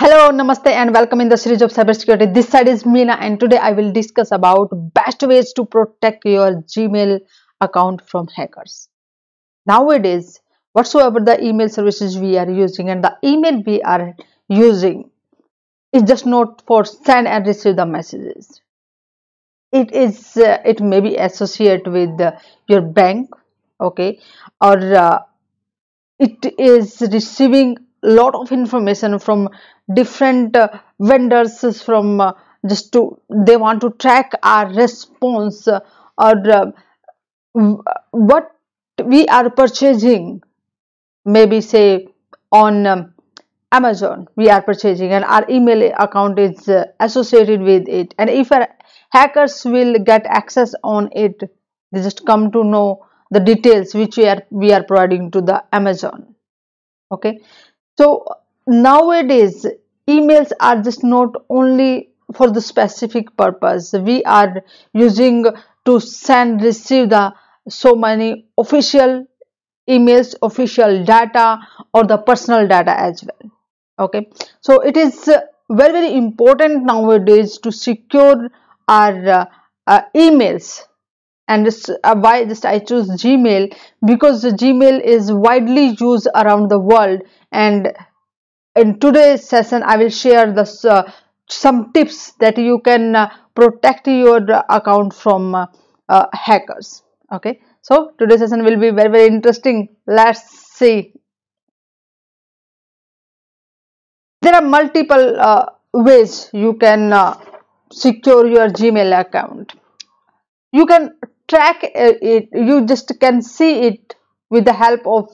Hello, namaste, and welcome in the series of cybersecurity. This side is Meena, and today I will discuss about best ways to protect your Gmail account from hackers. Nowadays, whatsoever the email services we are using and the email we are using is just not for send and receive the messages. It is uh, it may be associated with uh, your bank, okay, or uh, it is receiving lot of information from different uh, vendors from uh, just to they want to track our response uh, or uh, what we are purchasing. Maybe say on um, amazon we are purchasing and our email account is uh, associated with it. And if hackers will get access on it they just come to know the details which we are we are providing to the amazon. Okay so nowadays emails are just not only for the specific purpose. We are using to send receive the so many official emails official data or the personal data as well. Okay? So it is very very important nowadays to secure our uh, uh, emails and uh, why just i choose gmail because gmail is widely used around the world. And in today's session i will share this uh, some tips that you can uh, protect your account from uh, uh, hackers. Okay? So today's session will be very very interesting. Let's see. There are multiple uh, ways you can secure your gmail account. You can track it you just can see it with the help of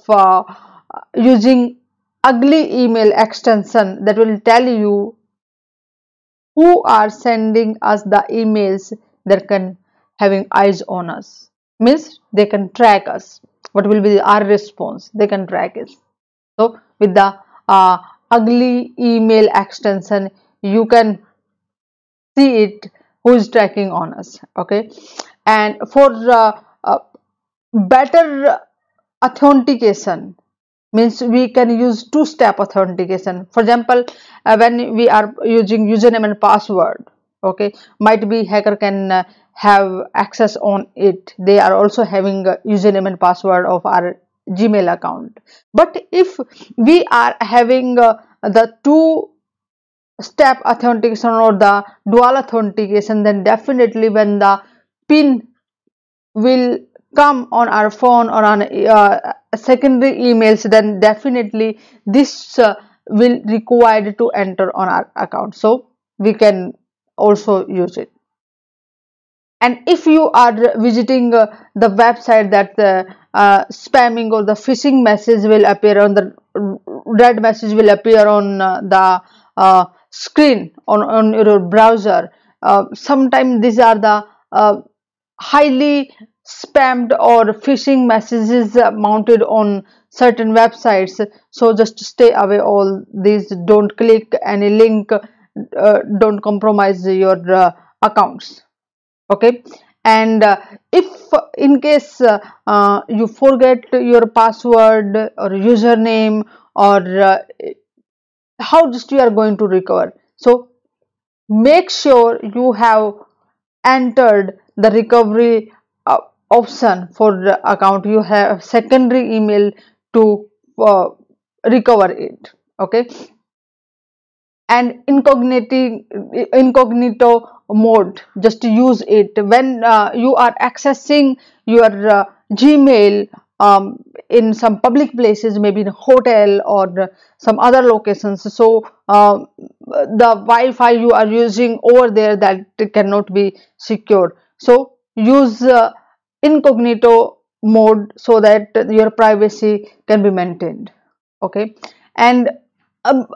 using ugly email extension that will tell you who are sending us the emails that can having eyes on us. Means they can track us. What will be our response? They can track us. So with the uh, ugly email extension you can see it who is tracking on us. Okay and for uh, uh, better authentication means we can use two-step authentication. For example uh, when we are using username and password okay might be hacker can uh, have access on it. They are also having username and password of our gmail account. But if we are having uh, the two step authentication or the dual authentication then definitely when the pin will come on our phone or on uh, secondary emails then definitely this uh, will required to enter on our account. So we can also use it. And if you are visiting uh, the website that the uh, spamming or the phishing message will appear on the red message will appear on uh, the uh, screen on, on your browser sometimes these are the highly spammed or phishing messages mounted on certain websites. So just stay away all these. Don't click any link uh, don't compromise your uh, accounts. Okay? And uh, if in case uh, uh, you forget your password or username or uh, how just you are going to recover. So make sure you have entered the recovery option for the account. You have secondary email to uh, recover it okay? And incognito incognito mode just use it. When uh, you are accessing your uh, gmail um, in some public places maybe in a hotel or some other locations so um, the wi-fi you are using over there that cannot be secure so use uh, incognito mode so that your privacy can be maintained okay? And um,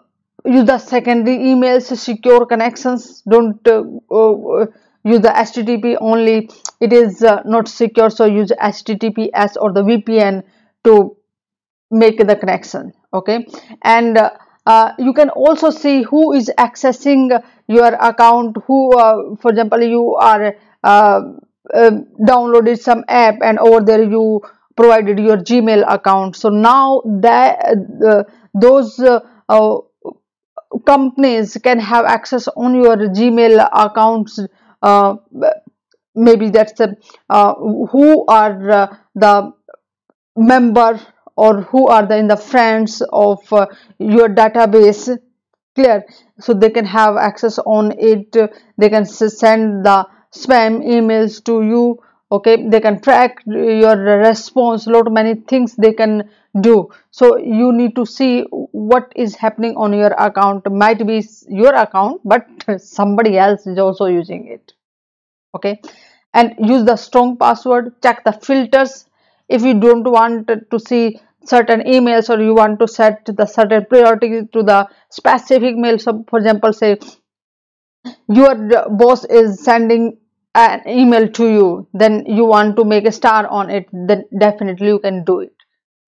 use the secondary emails secure connections. Don't uh, uh, use the http only. It is uh, not secure so use https or the vpn to make the connection okay? And uh, uh, you can also see who is accessing your account who uh, for example you are uh, downloaded some app and over there you provided your gmail account. So now that uh, those uh, companies can have access on your gmail accounts uh, maybe that's uh, who are uh, the member or who are the in the friends of uh, your database. Clear? So they can have access on it. They can send the spam emails to you okay? They can track your response lot many things they can do. So you need to see what is happening on your account. Might be your account but somebody else is also using it okay? And use the strong password check the filters. If you don't want to see certain emails or you want to set the certain priority to the specific mail so for example say your boss is sending an email to you then you want to make a star on it then definitely you can do it.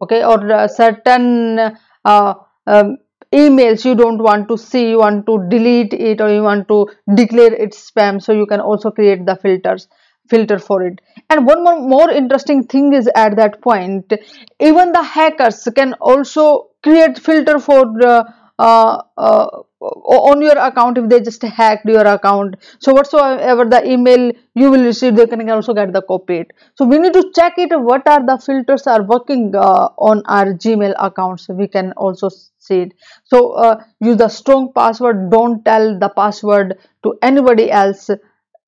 Okay? Or uh, certain uh, um, emails you don't want to see you want to delete it or you want to declare it spam so you can also create the filters filter for it. And one more, more interesting thing is at that point even the hackers can also create filter for uh, uh, uh, on your account if they just hacked your account. So whatsoever the email you will receive they can also get the copy it so we need to check it what are the filters are working uh, on our gmail accounts. We can also see it. So uh, use the strong password. Don't tell the password to anybody else.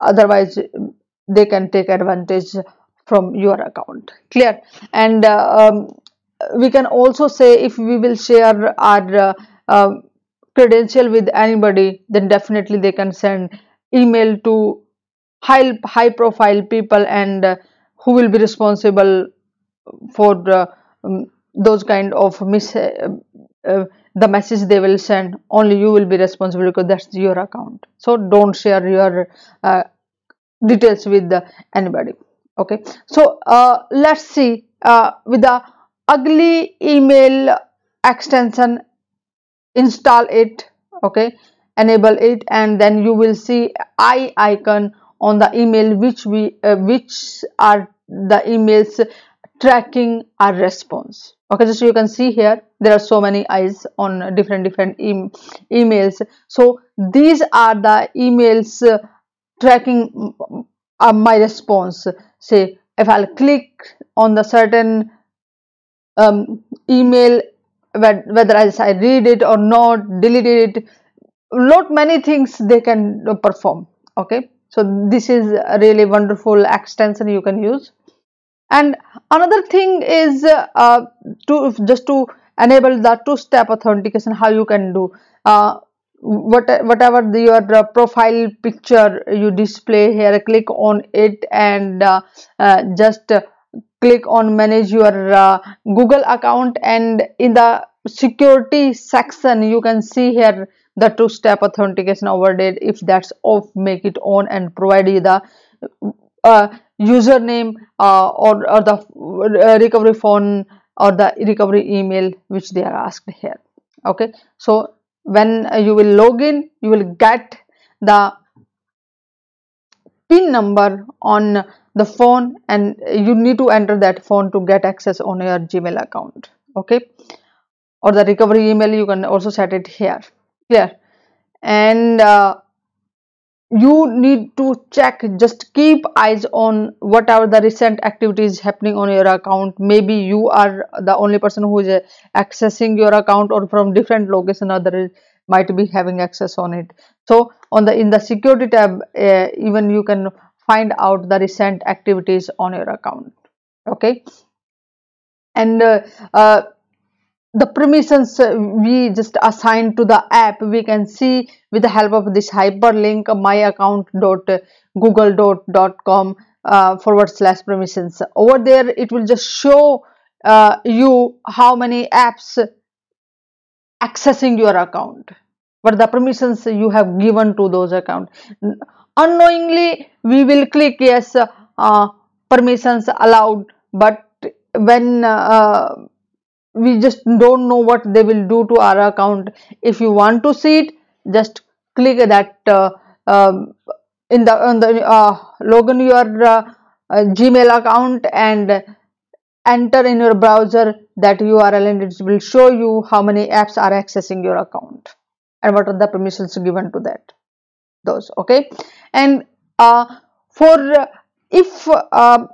Otherwise they can take advantage from your account. Clear? And uh, um, we can also say if we will share our uh, credential with anybody then definitely they can send email to high high profile people and uh, who will be responsible for um, those kind of miss uh, uh, the message they will send. Only you will be responsible because that's your account. So don't share your uh, details with anybody. Okay. So uh, let's see uh, with the ugly email extension install it okay? Enable it and then you will see i icon on the email which we uh, which are the emails tracking our response. Okay so you can see here there are so many eyes on different different e emails. So these are the emails uh, tracking uh, my response. Say if i'll click on the certain um, email whether as I read it or not, delete it, lot many things they can perform. Okay, so this is a really wonderful extension you can use. And another thing is uh, to just to enable the two-step authentication, how you can do. Uh, what, whatever the, your uh, profile picture you display here click on it and uh, uh, just click on manage your uh, google account and in the security section you can see here the two-step authentication overlaid if that's off make it on and provide you the uh, username uh, or, or the uh, recovery phone or the recovery email which they are asked here. Okay? So when you will log in you will get the pin number on the phone and you need to enter that phone to get access on your gmail account okay? Or the recovery email you can also set it here here and uh, you need to check just keep eyes on what are the recent activities happening on your account. Maybe you are the only person who is accessing your account or from different location other might be having access on it. So on the in the security tab uh, even you can find out the recent activities on your account. Okay? And uh, uh, the permissions uh, we just assign to the app. We can see with the help of this hyperlink myaccount.google.com uh, forward slash permissions. Over there it will just show uh, you how many apps accessing your account what the permissions you have given to those account. Unknowingly we will click yes uh, permissions allowed. But when uh, we just don't know what they will do to our account. If you want to see it just click that uh, um, in the on the uh, login your uh, uh, gmail account and enter in your browser that url and it will show you how many apps are accessing your account and what are the permissions given to that? Those okay? And uh, for uh, if uh,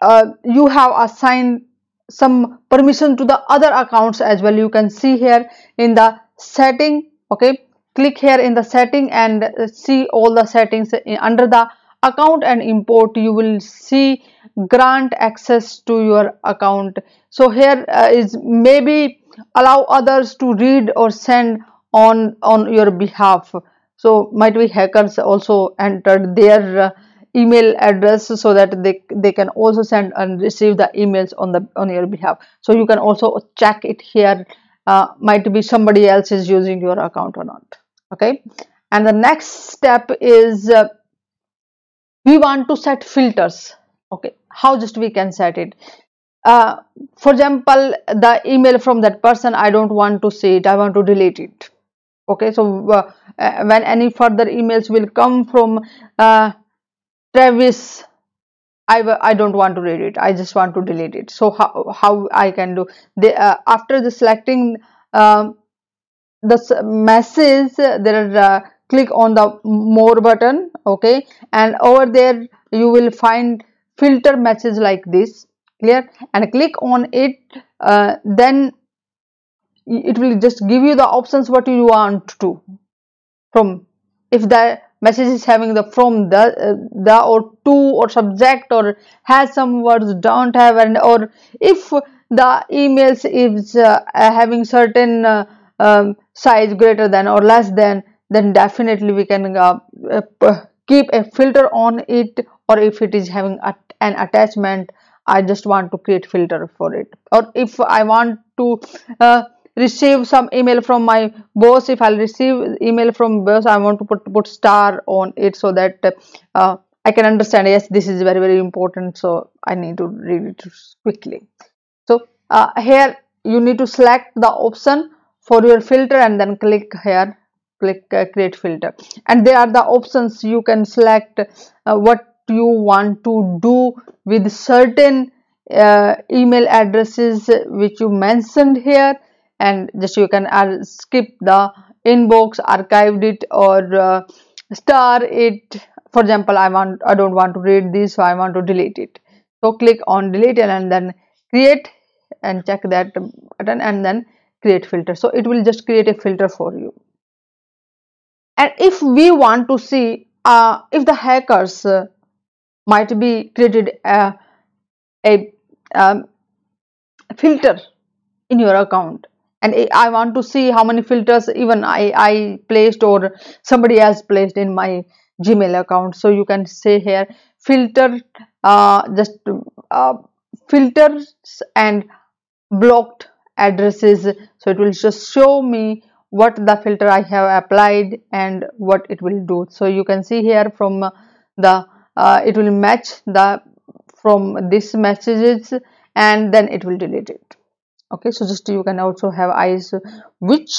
uh, you have assigned some permission to the other accounts as well you can see here in the setting okay? Click here in the setting and see all the settings under the account and import. You will see grant access to your account. So here uh, is maybe allow others to read or send on on your behalf. So might be hackers also entered their uh, email address so that they they can also send and receive the emails on the on your behalf. So you can also check it here uh, might be somebody else is using your account or not. Okay? And the next step is uh, we want to set filters. Okay? How just we can set it? Uh, for example the email from that person i don't want to see it i want to delete it okay so uh, uh when any further emails will come from uh, Travis I, I don't want to read it. I just want to delete it. So how, how I can do? Uh, after the selecting um, the message there are uh, click on the more button okay? And over there you will find filter message like this clear? And click on it uh, then it will just give you the options what you want to from if the message is having the from the uh, the or to or subject or has some words don't have and or if the emails is uh, having certain uh, um, size greater than or less than then definitely we can uh, uh, keep a filter on it or if it is having a, an attachment I just want to create filter for it. Or if I want to uh, receive some email from my boss. If i'll receive email from boss i want to put put star on it so that uh, i can understand yes this is very very important so i need to read it quickly. So uh, here you need to select the option for your filter and then click here click uh, create filter. And there are the options. You can select uh, what you want to do with certain uh, email addresses which you mentioned here and just you can skip the inbox archived it or uh, star it. For example i want i don't want to read this so i want to delete it. So click on delete and then create and check that button and then create filter. So it will just create a filter for you. And if we want to see uh, if the hackers uh, might be created uh, a um, filter in your account and I want to see how many filters even I, I placed or somebody else placed in my Gmail account. So you can say here filter uh, just uh, filters and blocked addresses. So it will just show me what the filter I have applied and what it will do. So you can see here from the uh, it will match the from this messages and then it will delete it okay so just you can also have eyes which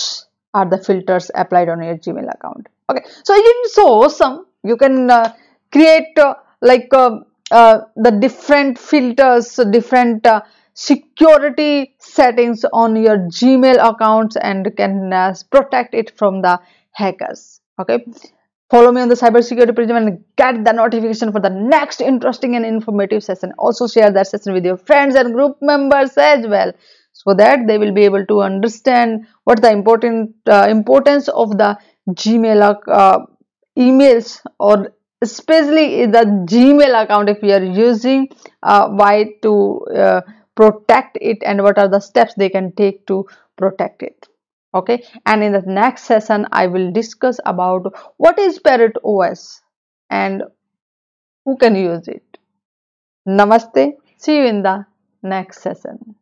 are the filters applied on your gmail account. Okay so it's so awesome you can uh, create uh, like uh, uh the different filters different uh, security settings on your gmail accounts and can uh, protect it from the hackers. Okay follow me on the cybersecurity prism and get the notification for the next interesting and informative session. Also share that session with your friends and group members as well so that they will be able to understand what the important uh, importance of the gmail uh, emails or especially the gmail account if we are using uh, why to uh, protect it and what are the steps they can take to protect it. Okay? And in the next session i will discuss about what is parrot os and who can use it. Namaste. See you in the next session